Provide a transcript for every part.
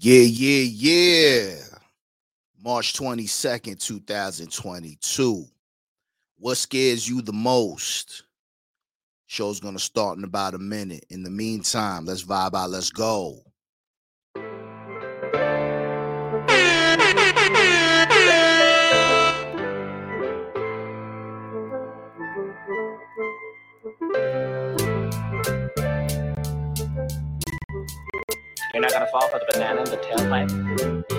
Yeah, yeah, yeah. March 22nd, 2022. What scares you the most? Show's gonna start in about a minute. In the meantime, let's vibe out. Let's go. Not for the banana and the tailpipe?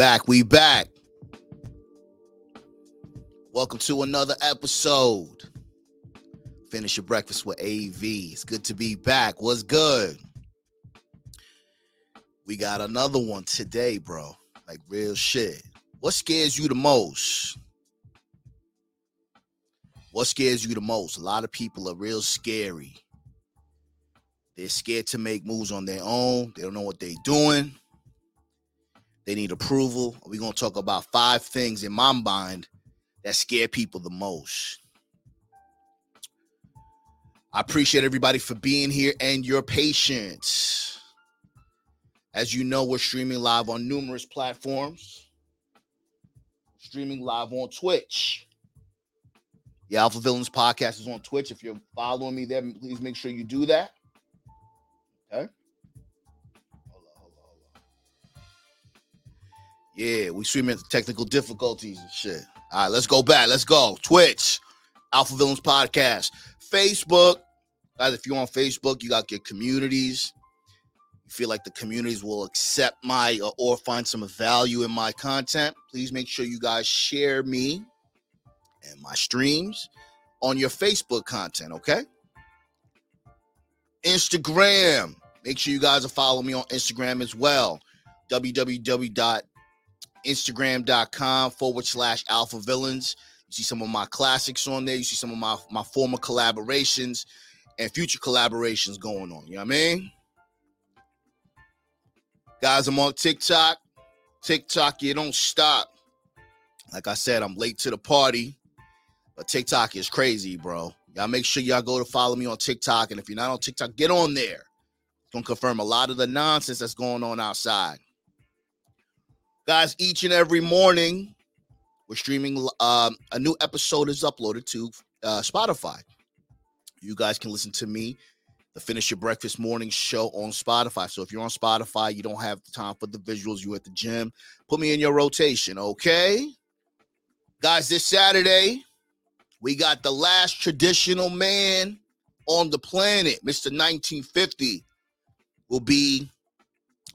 Back, we back. Welcome to another episode. Finish your breakfast with AV. It's good to be back. What's good? We got another one today, bro. Like real shit. What scares you the most? What scares you the most? A lot of people are real scary. They're scared to make moves on their own. They don't know what they're doing. They need approval. We're going to talk about five things in my mind that scare people the most. I appreciate everybody for being here and your patience. As you know, we're streaming live on numerous platforms, streaming live on Twitch. The Alpha Villains podcast is on Twitch. If you're following me there, please make sure you do that. Okay. Yeah, we streaming technical difficulties and shit. All right, let's go back. Let's go. Twitch, Alpha Villains Podcast, Facebook. Guys, if you're on Facebook, you got your communities. You feel like the communities will accept my uh, or find some value in my content. Please make sure you guys share me and my streams on your Facebook content, okay? Instagram. Make sure you guys are following me on Instagram as well. www.instagram.com forward slash alpha villains. You see some of my classics on there. You see some of my, my former collaborations and future collaborations going on. You know what I mean? Guys, I'm on TikTok. TikTok, you don't stop. Like I said, I'm late to the party, but TikTok is crazy, bro. Y'all make sure y'all go to follow me on TikTok. And if you're not on TikTok, get on there. It's gonna confirm a lot of the nonsense that's going on outside. Guys, each and every morning, we're streaming um, a new episode is uploaded to uh, Spotify. You guys can listen to me, the Finish Your Breakfast Morning Show on Spotify. So if you're on Spotify, you don't have the time for the visuals, you at the gym, put me in your rotation, okay? Guys, this Saturday, we got the last traditional man on the planet, Mr. 1950, will be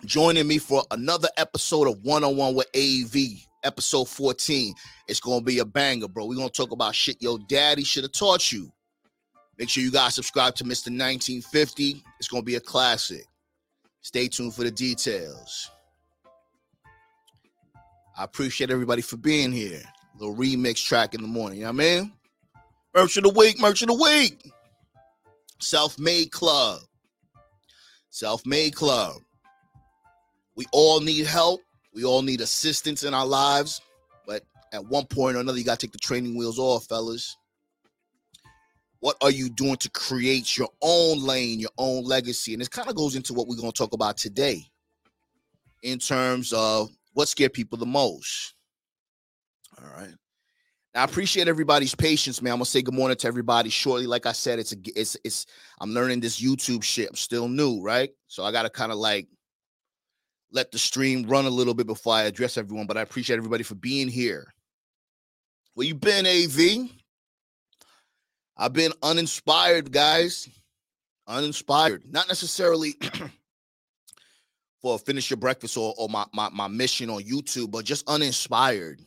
joining me for another episode of One on One with AV, episode 14. It's gonna be a banger, bro. We're gonna talk about shit your daddy should have taught you. Make sure you guys subscribe to Mr. 1950. It's gonna be a classic. Stay tuned for the details. I appreciate everybody for being here. little remix track in the morning, you know what I mean? Merch of the week, merch of the week. Self-made club. Self-made club. We all need help. We all need assistance in our lives. But at one point or another, you got to take the training wheels off, fellas. What are you doing to create your own lane, your own legacy? And this kind of goes into what we're going to talk about today in terms of what scared people the most. All right. Now, I appreciate everybody's patience, man. I'm gonna say good morning to everybody shortly. Like I said, it's a it's it's I'm learning this YouTube shit. I'm still new, right? So I gotta kind of like let the stream run a little bit before I address everyone. But I appreciate everybody for being here. Where you been, AV? I've been uninspired, guys. Uninspired. Not necessarily for finish your breakfast or, or my, my my mission on YouTube, but just uninspired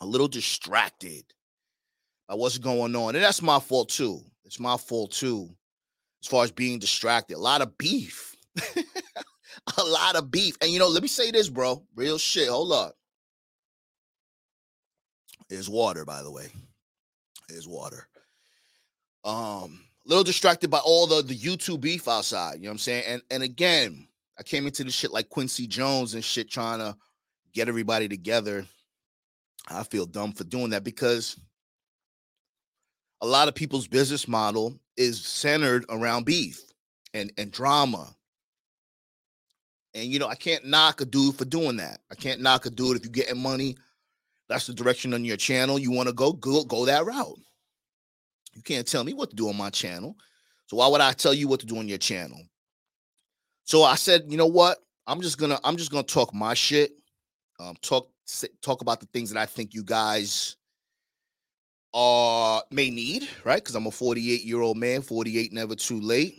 a little distracted by what's going on. And that's my fault too. It's my fault too, as far as being distracted. A lot of beef. a lot of beef. And you know, let me say this, bro. Real shit. Hold up. Is water, by the way. Is water. Um, a little distracted by all the the YouTube beef outside. You know what I'm saying? And and again, I came into this shit like Quincy Jones and shit, trying to get everybody together I feel dumb for doing that because a lot of people's business model is centered around beef and, and drama. And you know, I can't knock a dude for doing that. I can't knock a dude if you're getting money. That's the direction on your channel. You want to go, go, go that route. You can't tell me what to do on my channel. So why would I tell you what to do on your channel? So I said, you know what? I'm just gonna I'm just gonna talk my shit. Um, talk talk about the things that I think you guys are may need, right? Because I'm a 48 year old man, 48 never too late,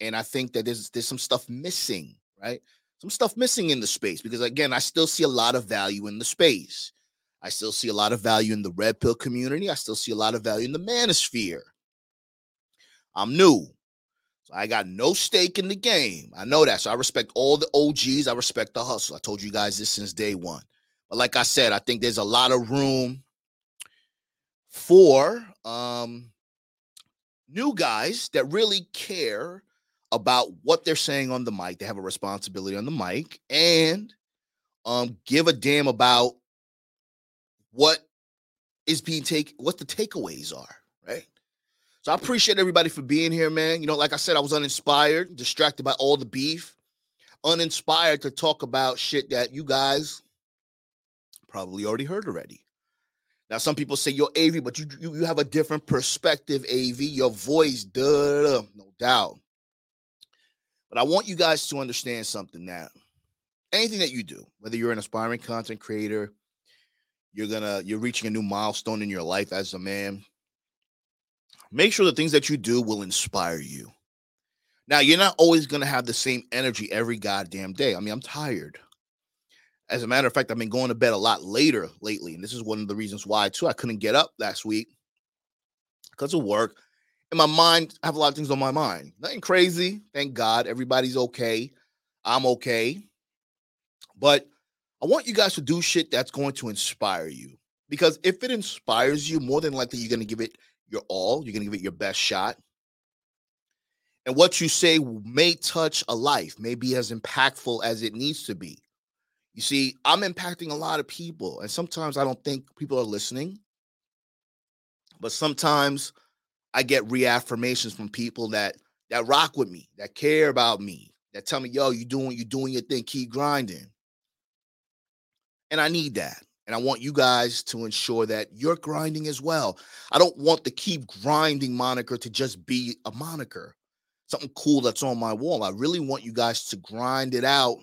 and I think that there's there's some stuff missing, right? Some stuff missing in the space because again, I still see a lot of value in the space. I still see a lot of value in the red pill community. I still see a lot of value in the manosphere. I'm new. So I got no stake in the game. I know that. So I respect all the OGs. I respect the hustle. I told you guys this since day one. But like I said, I think there's a lot of room for um, new guys that really care about what they're saying on the mic. They have a responsibility on the mic and um, give a damn about what is being taken, what the takeaways are, right? So I appreciate everybody for being here, man. You know, like I said, I was uninspired, distracted by all the beef, uninspired to talk about shit that you guys probably already heard already. Now, some people say you're AV, but you, you, you have a different perspective, AV. Your voice, duh, no doubt. But I want you guys to understand something that anything that you do, whether you're an aspiring content creator, you're gonna you're reaching a new milestone in your life as a man. Make sure the things that you do will inspire you. Now, you're not always gonna have the same energy every goddamn day. I mean, I'm tired. As a matter of fact, I've been going to bed a lot later lately. And this is one of the reasons why, too. I couldn't get up last week because of work. In my mind, I have a lot of things on my mind. Nothing crazy. Thank God. Everybody's okay. I'm okay. But I want you guys to do shit that's going to inspire you. Because if it inspires you, more than likely you're going to give it your all. You're going to give it your best shot. And what you say may touch a life, may be as impactful as it needs to be. You see, I'm impacting a lot of people, and sometimes I don't think people are listening. But sometimes I get reaffirmations from people that that rock with me, that care about me, that tell me, "Yo, you doing you doing your thing, keep grinding." And I need that. And I want you guys to ensure that you're grinding as well. I don't want the keep grinding moniker to just be a moniker, something cool that's on my wall. I really want you guys to grind it out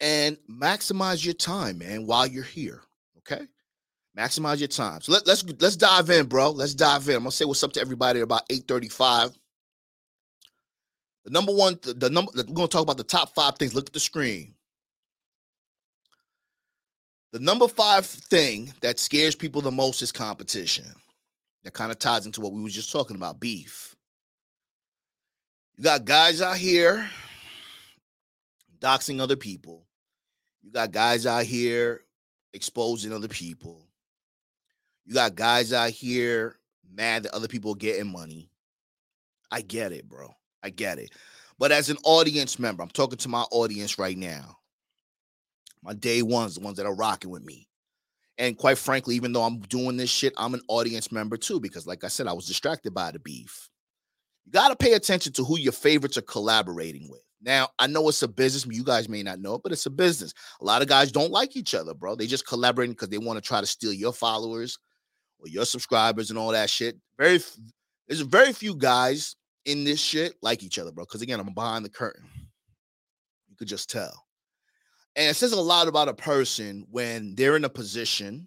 and maximize your time, man, while you're here. Okay. Maximize your time. So let, let's let's dive in, bro. Let's dive in. I'm gonna say what's up to everybody about 8:35. The number one, the, the number we're gonna talk about the top five things. Look at the screen. The number five thing that scares people the most is competition. That kind of ties into what we was just talking about, beef. You got guys out here doxing other people. You got guys out here exposing other people. You got guys out here mad that other people are getting money. I get it, bro. I get it. But as an audience member, I'm talking to my audience right now. My day ones, the ones that are rocking with me. And quite frankly, even though I'm doing this shit, I'm an audience member too, because like I said, I was distracted by the beef. You got to pay attention to who your favorites are collaborating with. Now, I know it's a business. You guys may not know it, but it's a business. A lot of guys don't like each other, bro. They just collaborating because they want to try to steal your followers or your subscribers and all that shit. Very, there's very few guys in this shit like each other, bro. Because again, I'm behind the curtain. You could just tell. And it says a lot about a person when they're in a position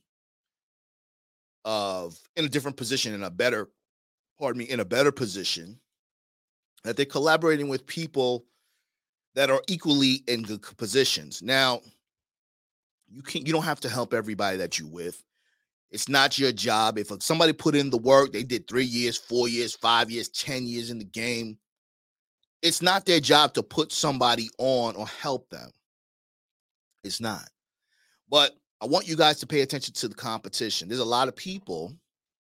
of in a different position, in a better, pardon me, in a better position, that they're collaborating with people that are equally in good positions. Now, you can't you don't have to help everybody that you with. It's not your job. If somebody put in the work, they did three years, four years, five years, 10 years in the game. It's not their job to put somebody on or help them. It's not. But I want you guys to pay attention to the competition. There's a lot of people.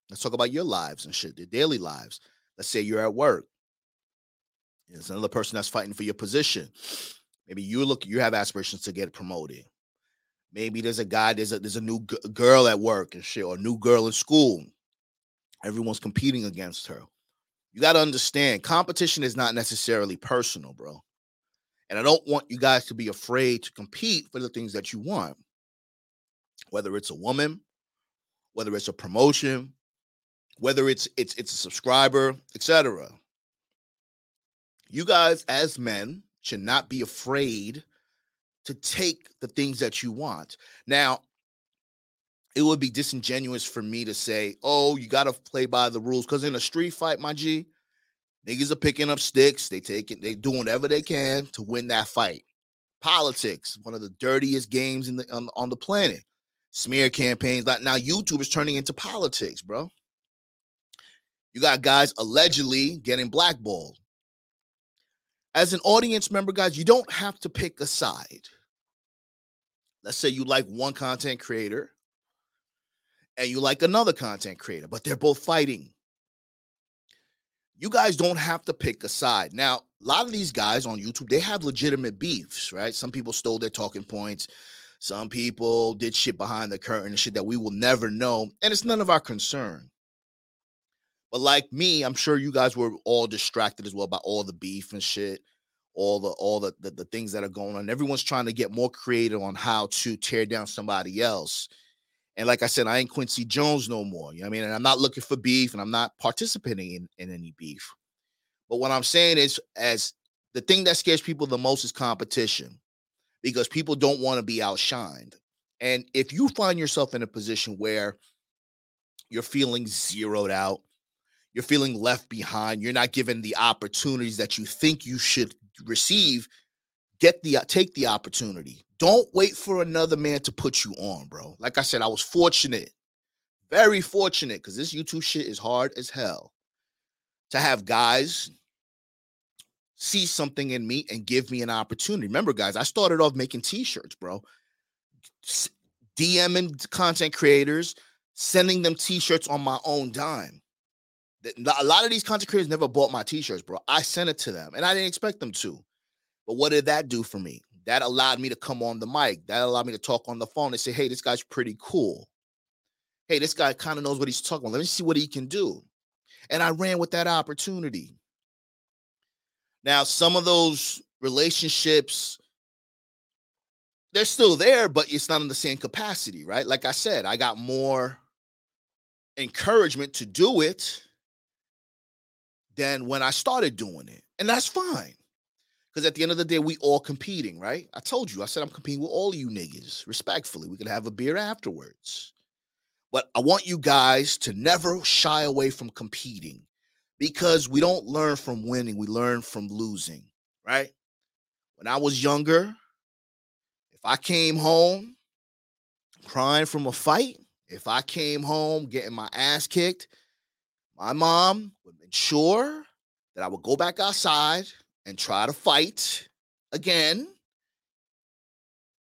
Let's talk about your lives and shit, their daily lives. Let's say you're at work. There's another person that's fighting for your position. Maybe you look, you have aspirations to get promoted. Maybe there's a guy, there's a there's a new g- girl at work and shit, or a new girl in school. Everyone's competing against her. You got to understand, competition is not necessarily personal, bro. And I don't want you guys to be afraid to compete for the things that you want. Whether it's a woman, whether it's a promotion, whether it's it's it's a subscriber, etc. You guys as men should not be afraid to take the things that you want. Now, it would be disingenuous for me to say, oh, you got to play by the rules. Because in a street fight, my G, niggas are picking up sticks. They take it, they doing whatever they can to win that fight. Politics, one of the dirtiest games in the on, on the planet. Smear campaigns. Like now, YouTube is turning into politics, bro. You got guys allegedly getting blackballed as an audience member, guys, you don't have to pick a side. Let's say you like one content creator and you like another content creator, but they're both fighting. You guys don't have to pick a side. Now, a lot of these guys on YouTube, they have legitimate beefs, right? Some people stole their talking points. Some people did shit behind the curtain and shit that we will never know. And it's none of our concern. But like me, I'm sure you guys were all distracted as well by all the beef and shit, all the all the, the, the things that are going on. Everyone's trying to get more creative on how to tear down somebody else. And like I said, I ain't Quincy Jones no more. You know what I mean? And I'm not looking for beef and I'm not participating in, in any beef. But what I'm saying is, as the thing that scares people the most is competition because people don't want to be outshined. And if you find yourself in a position where you're feeling zeroed out, you're feeling left behind, you're not given the opportunities that you think you should receive, get the take the opportunity. Don't wait for another man to put you on, bro. Like I said, I was fortunate, very fortunate, because this YouTube shit is hard as hell. To have guys see something in me and give me an opportunity. Remember, guys, I started off making t-shirts, bro. DMing content creators, sending them t-shirts on my own dime a lot of these content creators never bought my t-shirts, bro. I sent it to them and I didn't expect them to. But what did that do for me? That allowed me to come on the mic. That allowed me to talk on the phone and say, hey, this guy's pretty cool. Hey, this guy kind of knows what he's talking about. Let me see what he can do. And I ran with that opportunity. Now, some of those relationships, they're still there, but it's not in the same capacity, right? Like I said, I got more encouragement to do it than when I started doing it. And that's fine. Because at the end of the day, we all competing, right? I told you, I said I'm competing with all you niggas respectfully. We can have a beer afterwards. But I want you guys to never shy away from competing because we don't learn from winning, we learn from losing, right? When I was younger, if I came home crying from a fight, if I came home getting my ass kicked, my mom would ensure that I would go back outside and try to fight again.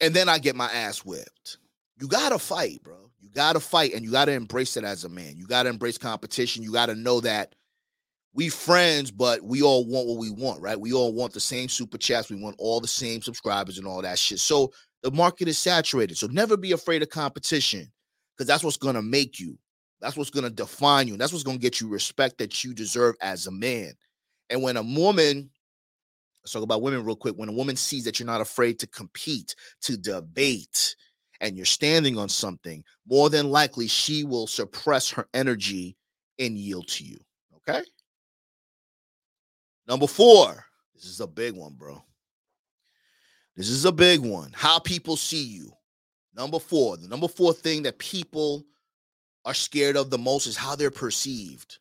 And then I get my ass whipped. You gotta fight, bro. You gotta fight and you gotta embrace it as a man. You gotta embrace competition. You gotta know that we friends, but we all want what we want, right? We all want the same super chats. We want all the same subscribers and all that shit. So the market is saturated. So never be afraid of competition because that's what's gonna make you. That's what's gonna define you. That's what's gonna get you respect that you deserve as a man. And when a woman, let's talk about women real quick. When a woman sees that you're not afraid to compete, to debate, and you're standing on something, more than likely she will suppress her energy and yield to you. Okay. Number four. This is a big one, bro. This is a big one. How people see you. Number four. The number four thing that people are scared of the most is how they're perceived.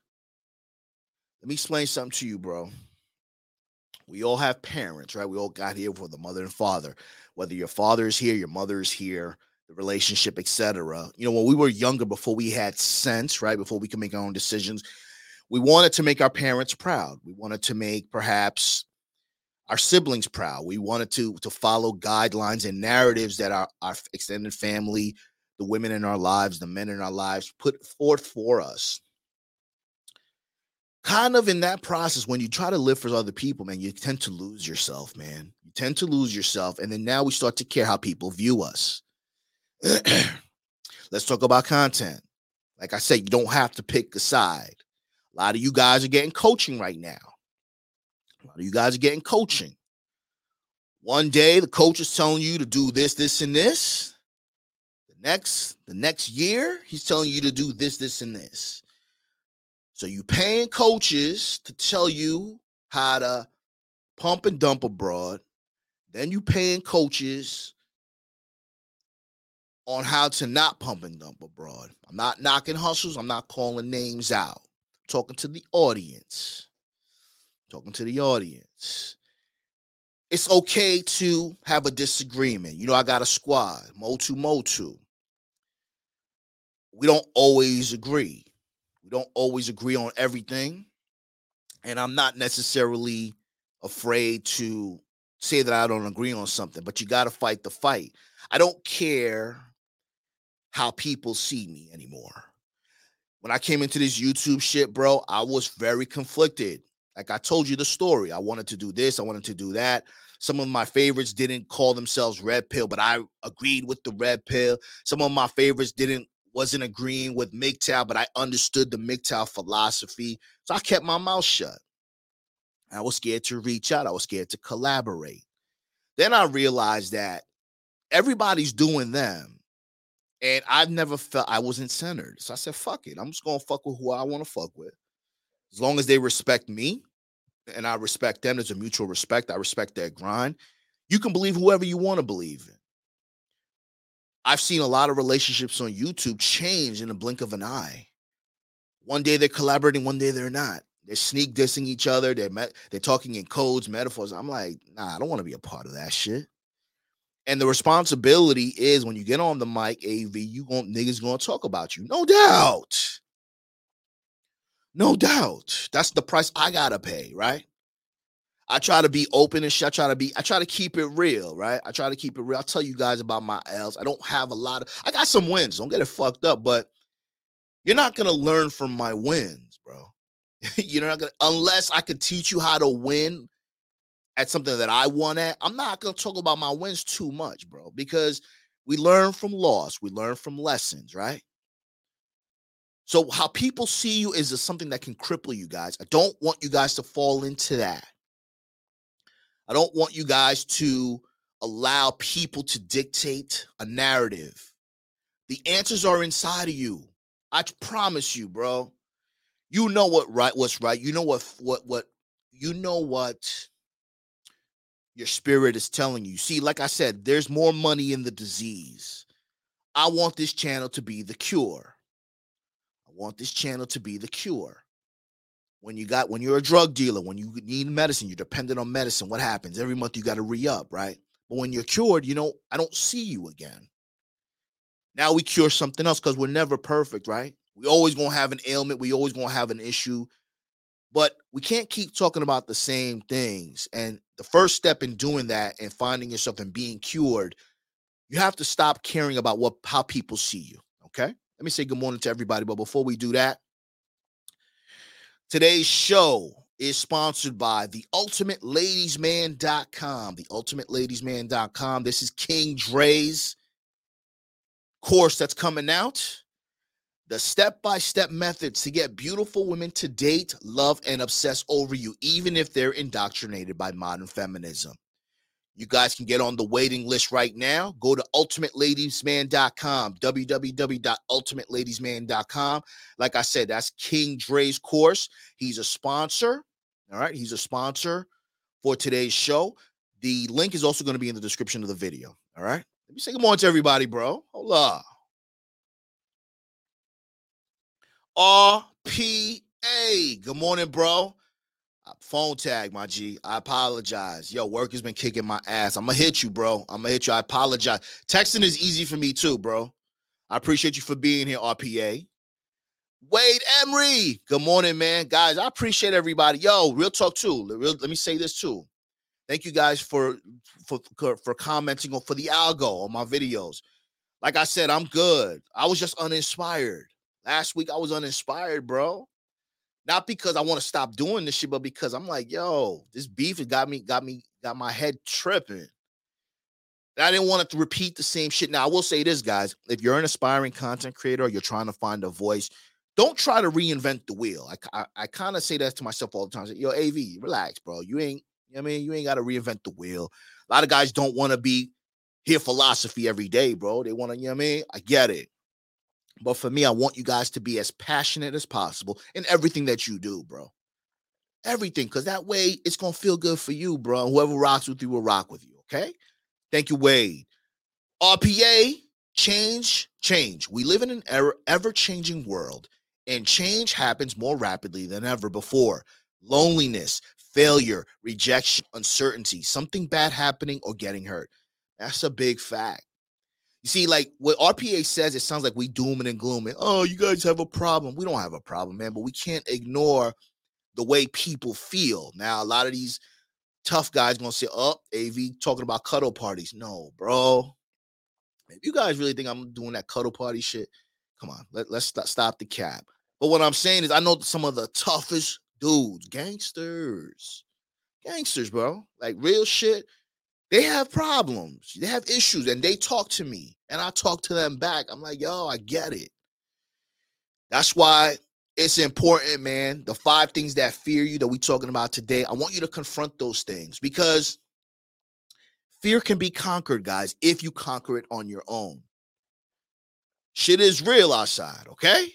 Let me explain something to you, bro. We all have parents, right? We all got here for the mother and father. Whether your father is here, your mother is here, the relationship, etc. You know, when we were younger, before we had sense, right? Before we could make our own decisions, we wanted to make our parents proud. We wanted to make perhaps our siblings proud. We wanted to to follow guidelines and narratives that our, our extended family, the women in our lives, the men in our lives put forth for us. Kind of in that process when you try to live for other people man you tend to lose yourself man. You tend to lose yourself and then now we start to care how people view us. Let's talk about content. Like i said you don't have to pick a side. A lot of you guys are getting coaching right now. A lot of you guys are getting coaching. One day the coach is telling you to do this this and this next the next year he's telling you to do this this and this so you paying coaches to tell you how to pump and dump abroad. Then you paying coaches on how to not pump and dump abroad. I'm not knocking hustles. I'm not calling names out. I'm talking to the audience. I'm talking to the audience. It's okay to have a disagreement. You know, I got a squad, Motu Motu. We don't always agree We don't always agree on everything. And I'm not necessarily afraid to say that I don't agree on something, but you got to fight the fight. I don't care how people see me anymore. When I came into this YouTube shit, bro, I was very conflicted. Like I told you the story. I wanted to do this, I wanted to do that. Some of my favorites didn't call themselves red pill, but I agreed with the red pill. Some of my favorites didn't wasn't agreeing with MGTOW, but I understood the MGTOW philosophy. So I kept my mouth shut. I was scared to reach out. I was scared to collaborate. Then I realized that everybody's doing them. And I've never felt I wasn't centered. So I said, fuck it. I'm just gonna fuck with who I want to fuck with. As long as they respect me and I respect them, there's a mutual respect. I respect their grind. You can believe whoever you want to believe in. I've seen a lot of relationships on YouTube change in the blink of an eye. One day they're collaborating, one day they're not. They're sneak dissing each other. They're met, they're talking in codes, metaphors. I'm like, nah, I don't want to be a part of that shit. And the responsibility is when you get on the mic, AV, you going niggas gonna talk about you. No doubt. No doubt. That's the price I gotta pay, right? I try to be open and sh- I try to be I try to keep it real, right? I try to keep it real. I'll tell you guys about my L's. I don't have a lot of I got some wins. Don't get it fucked up, but you're not gonna learn from my wins, bro. you're not gonna unless I could teach you how to win at something that I won at. I'm not gonna talk about my wins too much, bro, because we learn from loss, we learn from lessons, right? So how people see you is something that can cripple you guys. I don't want you guys to fall into that. I don't want you guys to allow people to dictate a narrative. The answers are inside of you. I promise you, bro. You know what right what's right. You know what what what you know what your spirit is telling you. See, like I said, there's more money in the disease. I want this channel to be the cure. I want this channel to be the cure when you got when you're a drug dealer, when you need medicine, you're dependent on medicine. What happens every month? You got to re up, right? But when you're cured, you know I don't see you again. Now we cure something else because we're never perfect, right? We always gonna have an ailment. We always gonna have an issue, but we can't keep talking about the same things. And the first step in doing that and finding yourself and being cured, you have to stop caring about what how people see you. Okay. Let me say good morning to everybody. But before we do that, today's show is sponsored by the ultimateladiesman.com. The. This is King Dre's course that's coming out. The step by step methods to get beautiful women to date, love, and obsess over you, even if they're indoctrinated by modern feminism. You guys can get on the waiting list right now. Go to ultimateladiesman.com, www.ultimateladiesman.com. Like I said, that's King Dre's course. He's a sponsor. All right. He's a sponsor for today's show. The link is also going to be in the description of the video. All right. Let me say good morning to everybody, bro. Hold up. RPA. Good morning, bro. Phone tag, my G. I apologize. Yo, work has been kicking my ass. I'm gonna hit you, bro. I'm gonna hit you. I apologize. Texting is easy for me too, bro. I appreciate you for being here, RPA. Wade Emery. Good morning, man. Guys, I appreciate everybody. Yo, real talk too. Real, let me say this too. Thank you guys for for for commenting on for the algo on my videos. Like I said, I'm good. I was just uninspired. Last week I was uninspired, bro. Not because I want to stop doing this shit, but because I'm like, yo, this beef has got me, got me, got my head tripping. I didn't want to repeat the same shit. Now, I will say this, guys. If you're an aspiring content creator, you're trying to find a voice, don't try to reinvent the wheel. I, I, I kind of say that to myself all the time. Yo, AV, relax, bro. You ain't, you know I mean, you ain't got to reinvent the wheel. A lot of guys don't want to be hear philosophy every day, bro. They want to, you know what I mean? I get it. But for me, I want you guys to be as passionate as possible in everything that you do, bro. Everything, because that way it's gonna feel good for you, bro. Whoever rocks with you will rock with you. Okay. Thank you, Wade. RPA, change, change. We live in an er-, ever changing world, and change happens more rapidly than ever before. Loneliness, failure, rejection, uncertainty, something bad happening or getting hurt. That's a big fact. You see, like what RPA says, it sounds like we dooming and glooming. Oh, you guys have a problem. We don't have a problem, man, but we can't ignore the way people feel. Now, a lot of these tough guys gonna say, "Oh, AV talking about cuddle parties." No, bro. If you guys really think I'm doing that cuddle party shit, come on, let, let's st- stop the cap. But what I'm saying is, I know some of the toughest dudes, gangsters, gangsters, bro, like real shit they have problems, they have issues, and they talk to me, and I talk to them back. I'm like, yo, I get it. That's why it's important, man. The five things that fear you that we're talking about today, I want you to confront those things because fear can be conquered, guys, if you conquer it on your own. Shit is real outside, okay?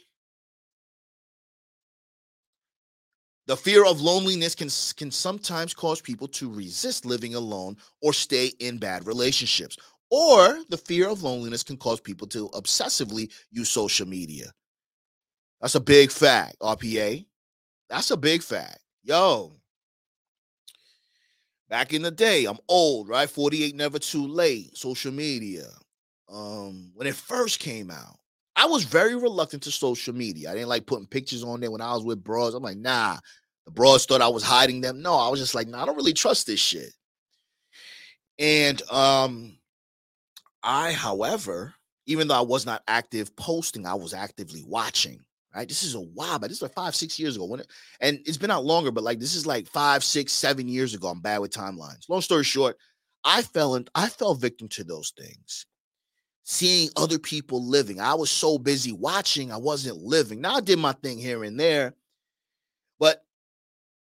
The fear of loneliness can, can sometimes cause people to resist living alone or stay in bad relationships. Or the fear of loneliness can cause people to obsessively use social media. That's a big fact, RPA. That's a big fact. Yo, back in the day, I'm old, right? 48 never too late. Social media. Um, when it first came out, I was very reluctant to social media. I didn't like putting pictures on there when I was with bros. I'm like, nah. The bros thought I was hiding them. No, I was just like, nah, I don't really trust this shit. And um, I, however, even though I was not active posting, I was actively watching. Right, this is a while, but this is like five, six years ago. When it, and it's been out longer, but like this is like five, six, seven years ago. I'm bad with timelines. Long story short, I fell in, I fell victim to those things seeing other people living. I was so busy watching, I wasn't living. Now I did my thing here and there, but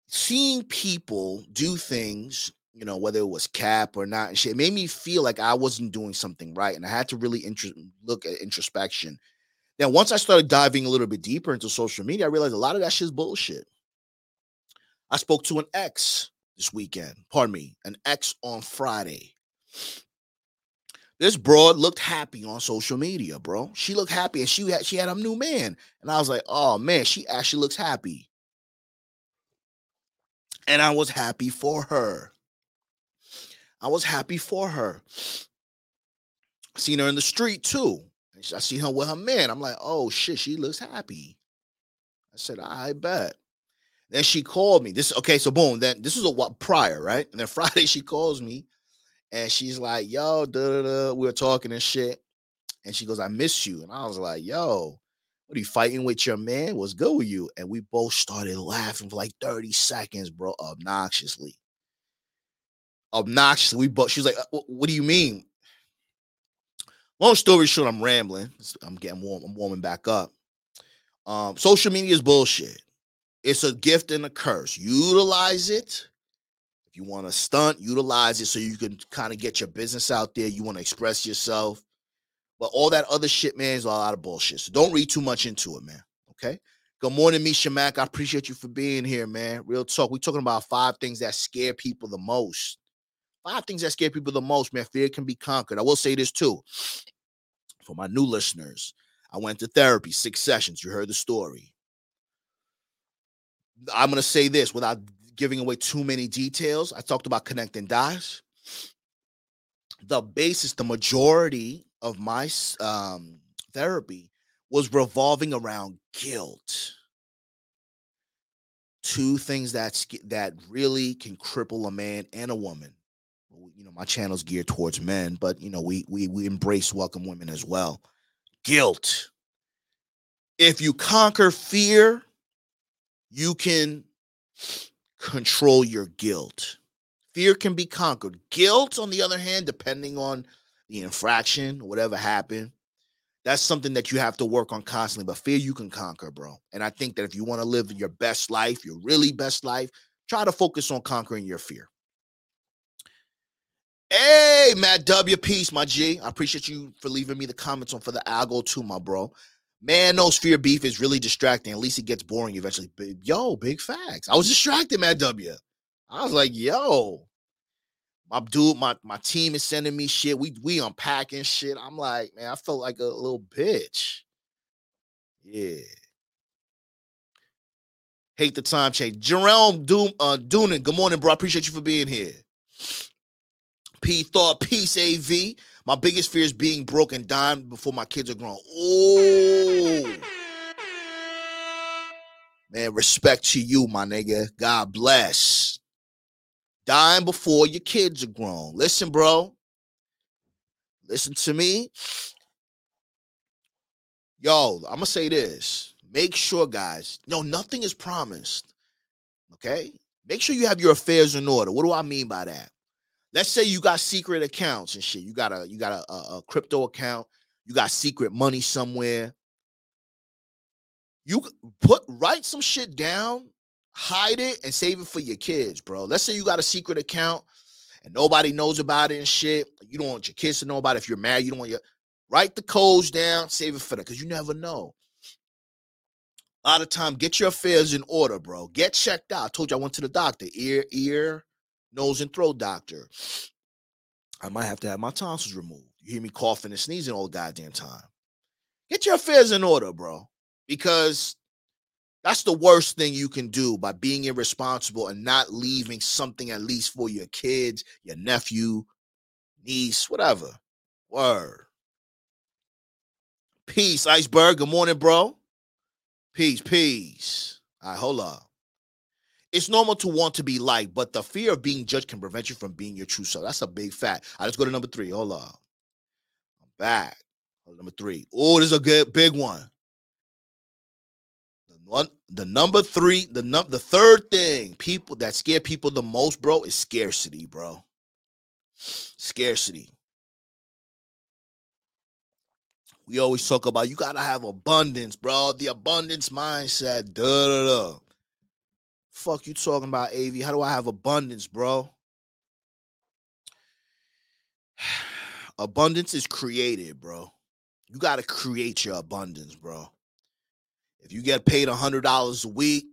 seeing people do things, you know, whether it was cap or not, and shit, made me feel like I wasn't doing something right, and I had to really look at introspection. Then once I started diving a little bit deeper into social media, I realized a lot of that shit is bullshit. I spoke to an ex this weekend. Pardon me, an ex on Friday. This broad looked happy on social media, bro. She looked happy and she had she had a new man. And I was like, oh man, she actually looks happy. And I was happy for her. I was happy for her. Seen her in the street too. I see her with her man. I'm like, oh shit, she looks happy. I said, I bet. Then she called me. This okay, so boom. Then this was a what prior, right? And then Friday she calls me, and she's like, "Yo, da da da." We were talking and shit, and she goes, "I miss you." And I was like, "Yo, what are you fighting with your man? What's good with you?" And we both started laughing for like thirty seconds, bro, obnoxiously. Obnoxiously, we both. She's like, uh, "What do you mean?" Long story short, I'm rambling. I'm getting warm. I'm warming back up. Um, social media is bullshit. It's a gift and a curse. Utilize it. If you want to stunt, utilize it so you can kind of get your business out there. You want to express yourself. But all that other shit, man, is a lot of bullshit. So don't read too much into it, man. Okay. Good morning, Misha Mac. I appreciate you for being here, man. Real talk. We're talking about five things that scare people the most. Five things that scare people the most, man. Fear can be conquered. I will say this too. For my new listeners, I went to therapy, six sessions. You heard the story. I'm going to say this without giving away too many details. I talked about connecting dots. The basis, the majority of my um, therapy was revolving around guilt. Two things that that really can cripple a man and a woman. You know, my channel's geared towards men, but you know, we we we embrace welcome women as well. Guilt. If you conquer fear, you can control your guilt. Fear can be conquered. Guilt, on the other hand, depending on the infraction, whatever happened, that's something that you have to work on constantly. But fear you can conquer, bro. And I think that if you want to live your best life, your really best life, try to focus on conquering your fear. Hey, Matt W. Peace, my G. I appreciate you for leaving me the comments on for the algo too, my bro. Man knows fear beef is really distracting. At least it gets boring eventually. Yo, big facts. I was distracted, Matt W. I was like, yo, my dude, my my team is sending me shit. We we unpacking shit. I'm like, man, I felt like a little bitch. Yeah. Hate the time change. Jerome Doom uh Doonan, good morning, bro. I appreciate you for being here. P thought peace AV. My biggest fear is being broke and dying before my kids are grown. Oh, man, respect to you, my nigga. God bless. Dying before your kids are grown. Listen, bro. Listen to me. Yo, I'm gonna say this. Make sure, guys, no, nothing is promised. Okay? Make sure you have your affairs in order. What do I mean by that? Let's say you got secret accounts and shit. You got a you got a, a, a crypto account. You got secret money somewhere. You put write some shit down, hide it, and save it for your kids, bro. Let's say you got a secret account and nobody knows about it and shit. You don't want your kids to know about it. If you're married, you don't want your write the codes down, save it for them because you never know. A lot of time, get your affairs in order, bro. Get checked out. I told you I went to the doctor, ear, ear, nose and throat doctor. I might have to have my tonsils removed. You hear me coughing and sneezing all goddamn time. Get your affairs in order, bro, because that's the worst thing you can do by being irresponsible and not leaving something at least for your kids, your nephew, niece, whatever. Word. Peace, iceberg. Good morning, bro. Peace, peace. All right, hold up it's normal to want to be liked, but the fear of being judged can prevent you from being your true self. That's a big fact. I let's go to number three. Hold on. I'm back. Number three. Oh, this is a good big one. The one, the number three, the num the third thing people that scare people the most, bro, is scarcity, bro. Scarcity. We always talk about you gotta have abundance, bro. The abundance mindset. Da da da. Fuck you talking about, AV? How do I have abundance, bro? abundance is created, bro. You got to create your abundance, bro. If you get paid a hundred dollars a week,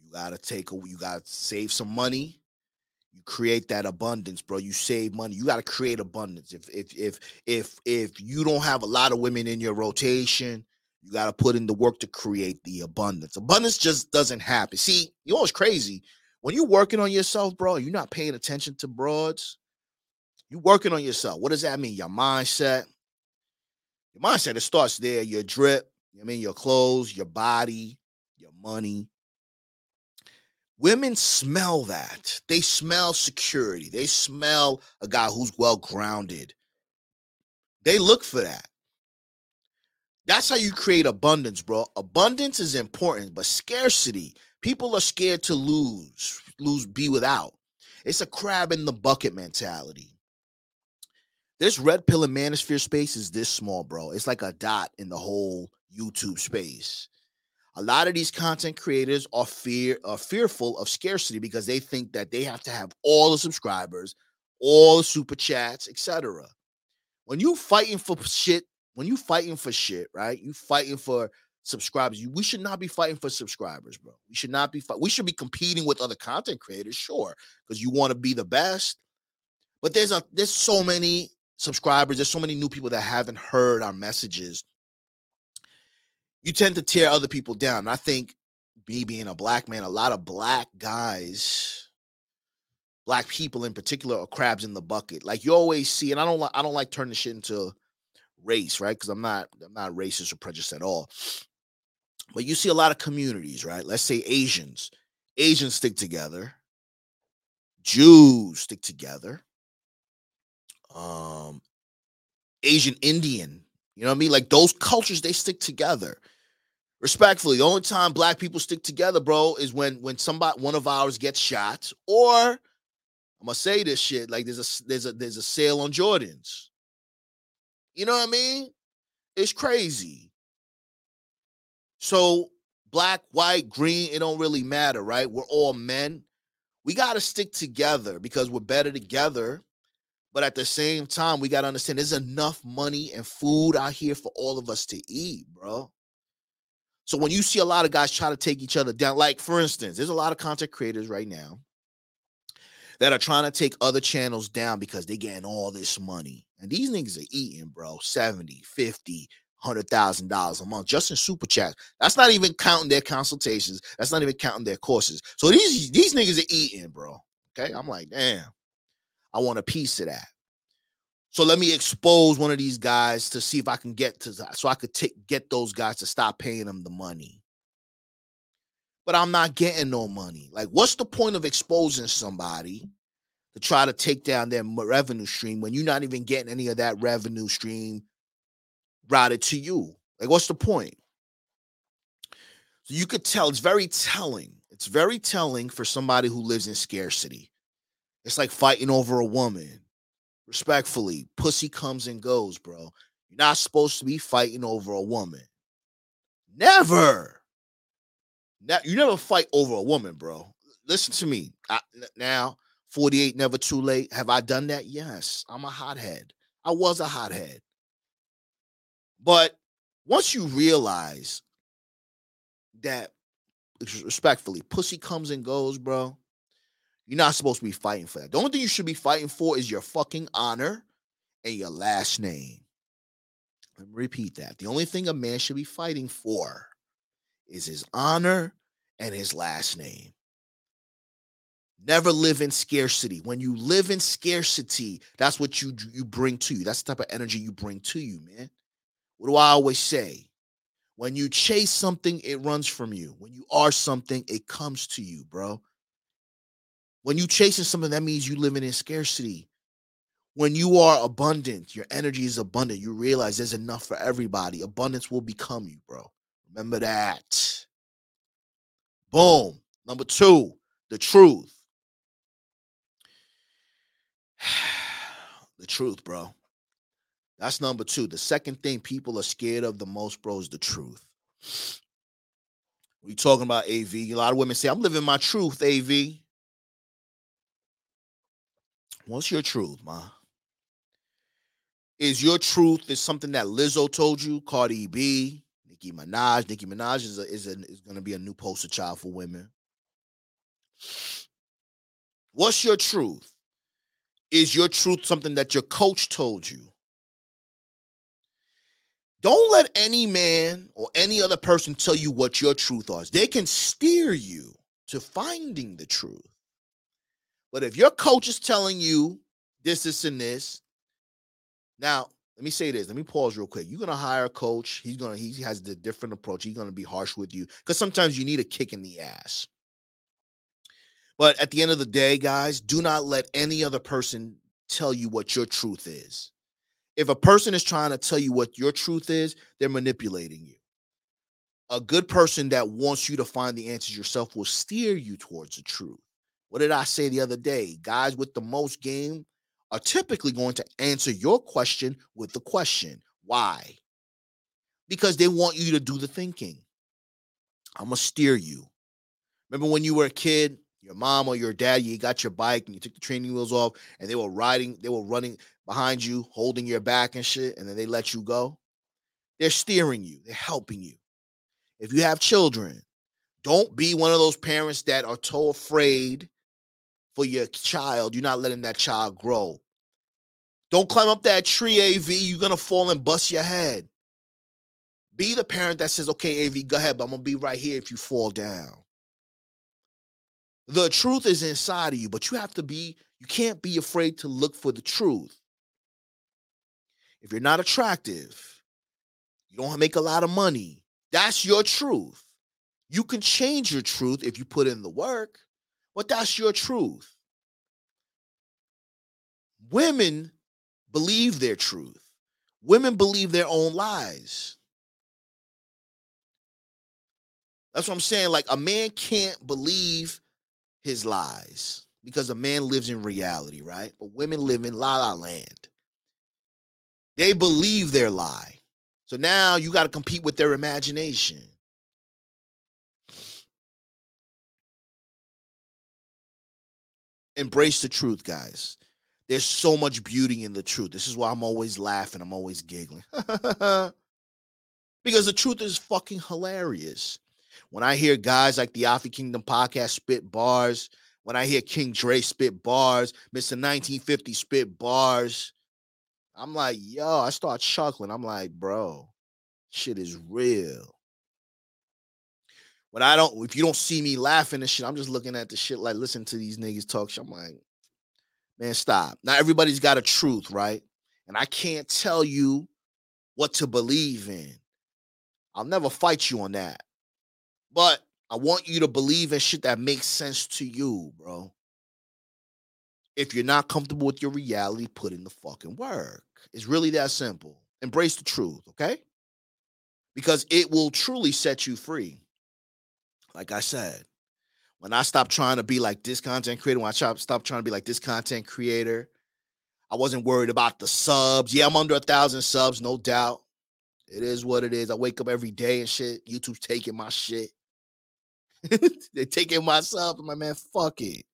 you gotta take a you gotta save some money. You create that abundance, bro. You save money. You gotta create abundance. If if if if if you don't have a lot of women in your rotation, you got to put in the work to create the abundance. Abundance just doesn't happen. See, you know what's crazy? When you're working on yourself, bro, you're not paying attention to broads. You're working on yourself. What does that mean? Your mindset, Your mindset, it starts there. Your drip, I mean, your clothes, your body, your money. Women smell that. They smell security. They smell a guy who's well grounded. They look for that. That's how you create abundance, bro. Abundance is important, but scarcity, people are scared to lose, lose, be without. It's a crab in the bucket mentality. This red pill and manosphere space is this small, bro. It's like a dot in the whole YouTube space. A lot of these content creators are fear are fearful of scarcity because they think that they have to have all the subscribers, all the super chats, etc. When you fighting for shit, when you fighting for shit, right? You fighting for subscribers. You, we should not be fighting for subscribers, bro. We should not be. Fight, we should be competing with other content creators, sure, because you want to be the best. But there's a there's so many subscribers. There's so many new people that haven't heard our messages. You tend to tear other people down. I think me being a black man, a lot of black guys, black people in particular, are crabs in the bucket. Like you always see, and I don't like I don't like turning shit into race, right? Because I'm not I'm not racist or prejudiced at all. But you see a lot of communities, right? Let's say Asians. Asians stick together. Jews stick together um Asian Indian. You know what I mean? Like those cultures, they stick together. Respectfully, the only time black people stick together, bro, is when when somebody one of ours gets shot, or I'm gonna say this shit like there's a there's a there's a sale on Jordans. You know what I mean? It's crazy. So black, white, green, it don't really matter, right? We're all men. We got to stick together because we're better together but at the same time, we got to understand there's enough money and food out here for all of us to eat, bro. So when you see a lot of guys try to take each other down, like for instance, there's a lot of content creators right now that are trying to take other channels down because they getting all this money. And these niggas are eating, bro, 70, 50, hundred thousand dollars a month just in super chat. That's not even counting their consultations. That's not even counting their courses. So these these niggas are eating, bro. Okay, I'm like, damn. I want a piece of that. So let me expose one of these guys to see if I can get to so I could take get those guys to stop paying them the money. But I'm not getting no money. Like, what's the point of exposing somebody to try to take down their revenue stream when you're not even getting any of that revenue stream routed to you? Like, what's the point? So you could tell it's very telling. It's very telling for somebody who lives in scarcity. It's like fighting over a woman. Respectfully, pussy comes and goes, bro. You're not supposed to be fighting over a woman. Never. Now, you never fight over a woman, bro. Listen to me. I, now, 48 never too late. Have I done that? Yes. I'm a hothead. I was a hothead. But once you realize that respectfully, pussy comes and goes, bro. You're not supposed to be fighting for that. The only thing you should be fighting for is your fucking honor and your last name. Let me repeat that. The only thing a man should be fighting for is his honor and his last name. Never live in scarcity. When you live in scarcity, that's what you you bring to you. That's the type of energy you bring to you, man. What do I always say? When you chase something, it runs from you. When you are something, it comes to you, bro. When you chasing something, that means you living in scarcity. When you are abundant, your energy is abundant. You realize there's enough for everybody. Abundance will become you, bro. Remember that. Boom. Number two, the truth. the truth, bro. That's number two. The second thing people are scared of the most, bro, is the truth. We talking about AV. A lot of women say, I'm living my truth, AV. What's your truth, ma? Is your truth is something that Lizzo told you, Cardi B, Nicki Minaj? Nicki Minaj is a, is a, is going to be a new poster child for women. What's your truth? Is your truth something that your coach told you? Don't let any man or any other person tell you what your truth is. They can steer you to finding the truth. But if your coach is telling you this, this, and this, now let me say this. Let me pause real quick. You're gonna hire a coach. He's gonna he has the different approach. He's gonna be harsh with you because sometimes you need a kick in the ass. But at the end of the day, guys, do not let any other person tell you what your truth is. If a person is trying to tell you what your truth is, they're manipulating you. A good person that wants you to find the answers yourself will steer you towards the truth. What did I say the other day? Guys with the most game are typically going to answer your question with the question. Why? Because they want you to do the thinking. I'm going to steer you. Remember when you were a kid, your mom or your dad, you got your bike and you took the training wheels off and they were riding, they were running behind you, holding your back and shit, and then they let you go? They're steering you, they're helping you. If you have children, don't be one of those parents that are so afraid for your child. You're not letting that child grow. Don't climb up that tree, AV. You're going to fall and bust your head. Be the parent that says, okay, AV, go ahead, but I'm going to be right here if you fall down. The truth is inside of you, but you have to be, you can't be afraid to look for the truth. If you're not attractive, you don't make a lot of money, that's your truth. You can change your truth if you put in the work, but that's your truth. Women believe their truth. Women believe their own lies. That's what I'm saying. Like a man can't believe his lies because a man lives in reality, right? But women live in la la land. They believe their lie. So now you got to compete with their imagination. Embrace the truth, guys. There's so much beauty in the truth. This is why I'm always laughing. I'm always giggling. because the truth is fucking hilarious. When I hear guys like the Alpha Kingdom podcast spit bars, when I hear King Dre spit bars, Mr. 1950 spit bars, I'm like, yo, I start chuckling. I'm like, bro, shit is real. When I don't, if you don't see me laughing and shit, I'm just looking at the shit like, listen to these niggas talk. Shit. I'm like, man, stop. Now everybody's got a truth, right? And I can't tell you what to believe in. I'll never fight you on that. But I want you to believe in shit that makes sense to you, bro. If you're not comfortable with your reality, put in the fucking work. It's really that simple. Embrace the truth, okay? Because it will truly set you free. Like I said, when I stopped trying to be like this content creator, when I stopped trying to be like this content creator, I wasn't worried about the subs. Yeah, I'm under a thousand subs, no doubt. It is what it is. I wake up every day and shit. YouTube's taking my shit. They're taking my subs. I'm like, man, fuck it.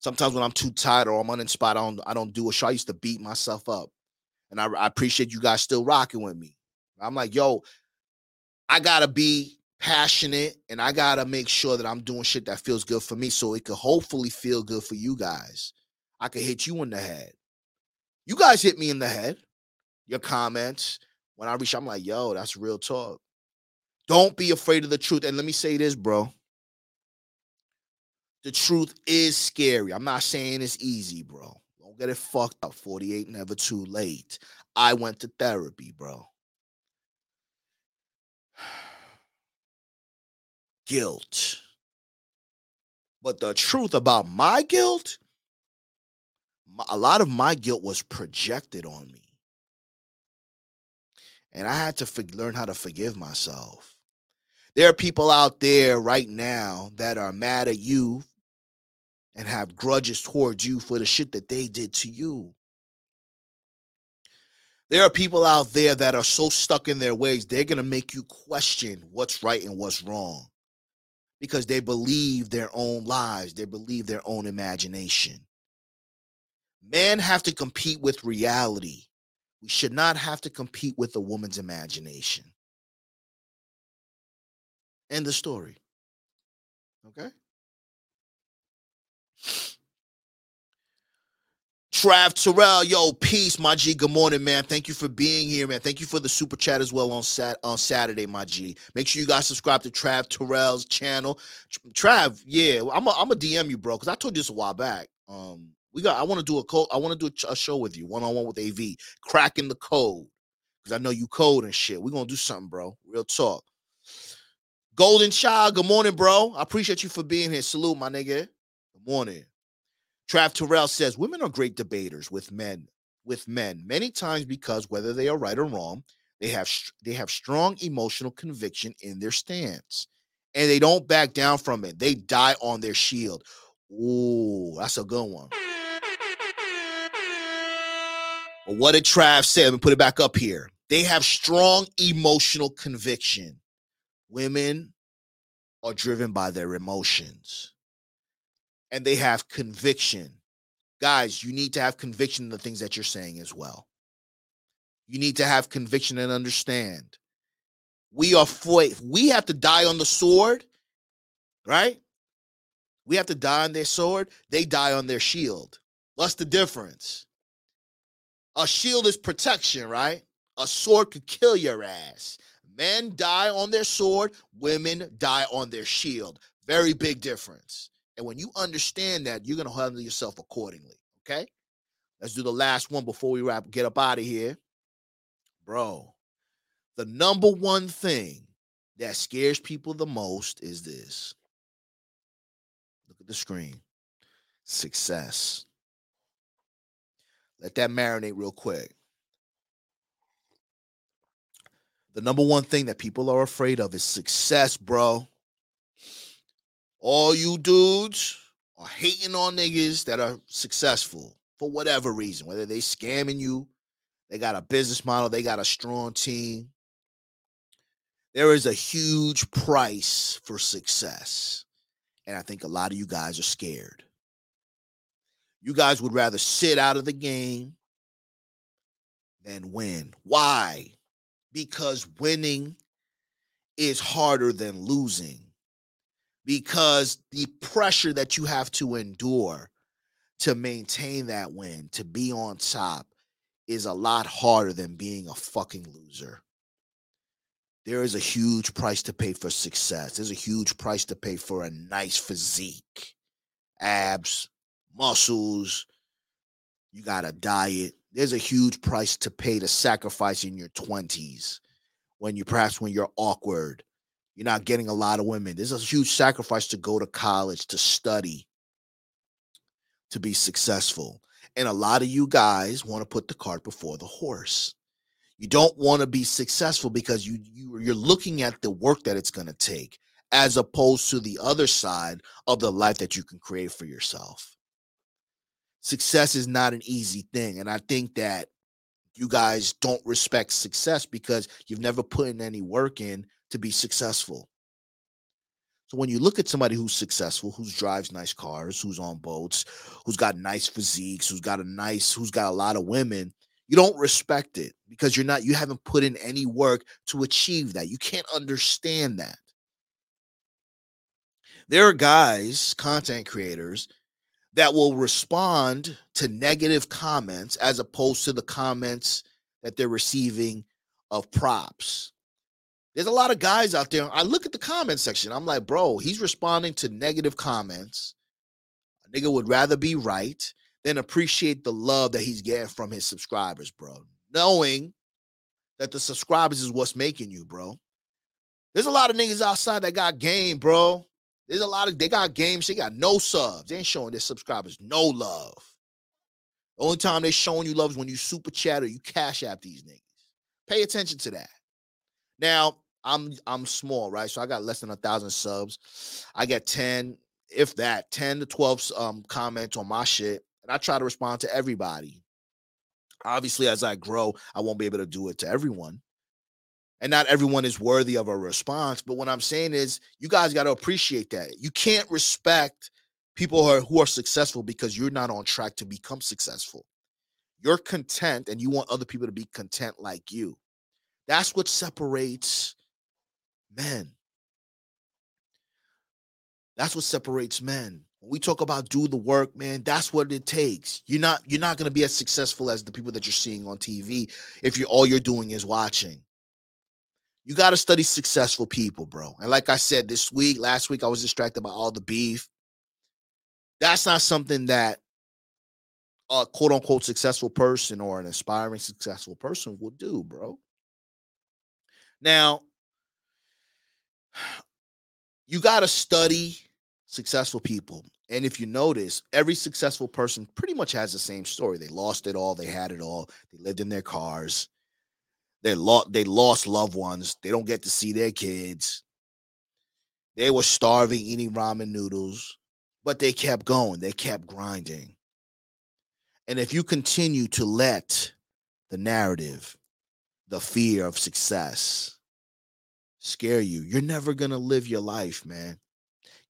Sometimes when I'm too tired or I'm uninspired, I don't, I don't do a show. I used to beat myself up. And I, I appreciate you guys still rocking with me. I'm like, yo, I gotta be passionate and I gotta make sure that I'm doing shit that feels good for me so it could hopefully feel good for you guys. I could hit you in the head. You guys hit me in the head. Your comments. When I reach, I'm like, yo, that's real talk. Don't be afraid of the truth. And let me say this, bro. The truth is scary. I'm not saying it's easy, bro. Don't get it fucked up. 48 never too late. I went to therapy, bro. Guilt. But the truth about my guilt, a lot of my guilt was projected on me. And I had to for- learn how to forgive myself. There are people out there right now that are mad at you and have grudges towards you for the shit that they did to you. There are people out there that are so stuck in their ways, they're going to make you question what's right and what's wrong because they believe their own lies, they believe their own imagination. Men have to compete with reality. We should not have to compete with a woman's imagination. End the story. Okay? Trav Terrell, yo, peace, my G. Good morning, man. Thank you for being here, man. Thank you for the super chat as well on sat on Saturday, my G. Make sure you guys subscribe to Trav Terrell's channel. Trav, yeah, I'm a, I'm a DM you, bro, because I told you this a while back. Um, We got. I want to do a code. I want to do a, a show with you, one on one with AV, cracking the code, because I know you code and shit. We're gonna do something, bro. Real talk. Golden Child, good morning, bro. I appreciate you for being here. Salute, my nigga. Good morning. Trav Terrell says women are great debaters with men, with men many times because whether they are right or wrong, they have they have strong emotional conviction in their stance, and they don't back down from it. They die on their shield. Ooh, that's a good one. But what did Trav say? Let me put it back up here. They have strong emotional conviction. Women are driven by their emotions and they have conviction. Guys, you need to have conviction in the things that you're saying as well. You need to have conviction and understand. We are for we have to die on the sword, right? We have to die on their sword, they die on their shield. What's the difference? A shield is protection, right? A sword could kill your ass. Men die on their sword, women die on their shield. Very big difference. And when you understand that, you're going to handle yourself accordingly. Okay. Let's do the last one before we wrap, get up out of here. Bro, the number one thing that scares people the most is this. Look at the screen success. Let that marinate real quick. The number one thing that people are afraid of is success, bro. All you dudes are hating on niggas that are successful for whatever reason, whether they scamming you, they got a business model, they got a strong team. There is a huge price for success. And I think a lot of you guys are scared. You guys would rather sit out of the game than win. Why? Because winning is harder than losing because the pressure that you have to endure to maintain that win, to be on top, is a lot harder than being a fucking loser. There is a huge price to pay for success. There's a huge price to pay for a nice physique, abs, muscles. You got a diet. There's a huge price to pay to sacrifice in your 20s when you perhaps when you're awkward you're not getting a lot of women. There's a huge sacrifice to go to college, to study, to be successful. And a lot of you guys want to put the cart before the horse. You don't want to be successful because you, you you're looking at the work that it's going to take as opposed to the other side of the life that you can create for yourself. Success is not an easy thing and I think that you guys don't respect success because you've never put in any work in to be successful. So when you look at somebody who's successful, who drives nice cars, who's on boats, who's got nice physiques, who's got a nice, who's got a lot of women, you don't respect it because you're not, you haven't put in any work to achieve that. You can't understand that. There are guys, content creators, that will respond to negative comments as opposed to the comments that they're receiving of props. There's a lot of guys out there. I look at the comment section. I'm like, bro, he's responding to negative comments. A nigga would rather be right than appreciate the love that he's getting from his subscribers, bro. Knowing that the subscribers is what's making you, bro. There's a lot of niggas outside that got game, bro. There's a lot of they got games. They got no subs. They ain't showing their subscribers no love. The only time they showing you love is when you super chat or you cash app these niggas. Pay attention to that. Now, I'm I'm small, right? So I got less than a thousand subs. I get 10, if that, 10 to 12 um comments on my shit. And I try to respond to everybody. Obviously, as I grow, I won't be able to do it to everyone. And not everyone is worthy of a response. But what I'm saying is you guys got to appreciate that. You can't respect people who are, who are successful because you're not on track to become successful. You're content and you want other people to be content like you. That's what separates men. That's what separates men. When we talk about do the work, man, that's what it takes. You're not you're not going to be as successful as the people that you're seeing on TV if you all you're doing is watching. You got to study successful people, bro. And like I said this week, last week I was distracted by all the beef. That's not something that a quote unquote successful person or an aspiring successful person will do, bro. Now, you got to study successful people. And if you notice, every successful person pretty much has the same story. They lost it all, they had it all, they lived in their cars, they lost they lost loved ones, they don't get to see their kids. They were starving, eating ramen noodles, but they kept going, they kept grinding. And if you continue to let the narrative, the fear of success scare you, you're never going to live your life, man.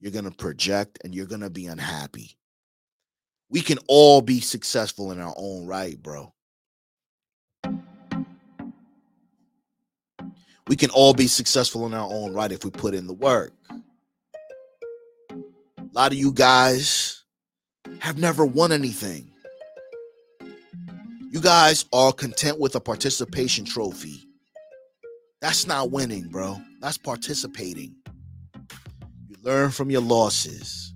You're going to project and you're going to be unhappy. We can all be successful in our own right, bro. We can all be successful in our own right if we put in the work. A lot of you guys have never won anything. You guys are content with a participation trophy. That's not winning, bro. That's participating. You learn from your losses.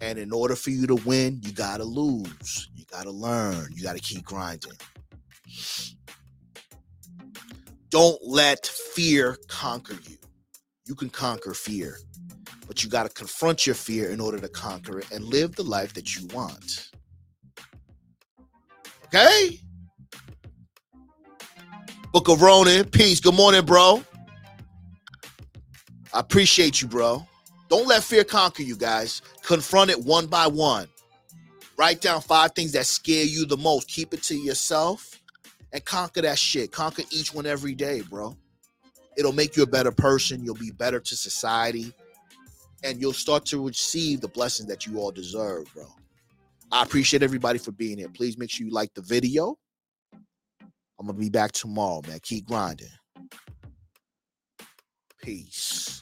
And in order for you to win, you got to lose. You got to learn. You got to keep grinding. Don't let fear conquer you. You can conquer fear, but you got to confront your fear in order to conquer it and live the life that you want. Okay? Book of Ronan, peace. Good morning, bro. I appreciate you, bro. Don't let fear conquer you, guys. Confront it one by one. Write down five things that scare you the most. Keep it to yourself and conquer that shit. Conquer each one every day, bro. It'll make you a better person. You'll be better to society. And you'll start to receive the blessings that you all deserve, bro. I appreciate everybody for being here. Please make sure you like the video I'm gonna be back tomorrow, man. Keep grinding. Peace.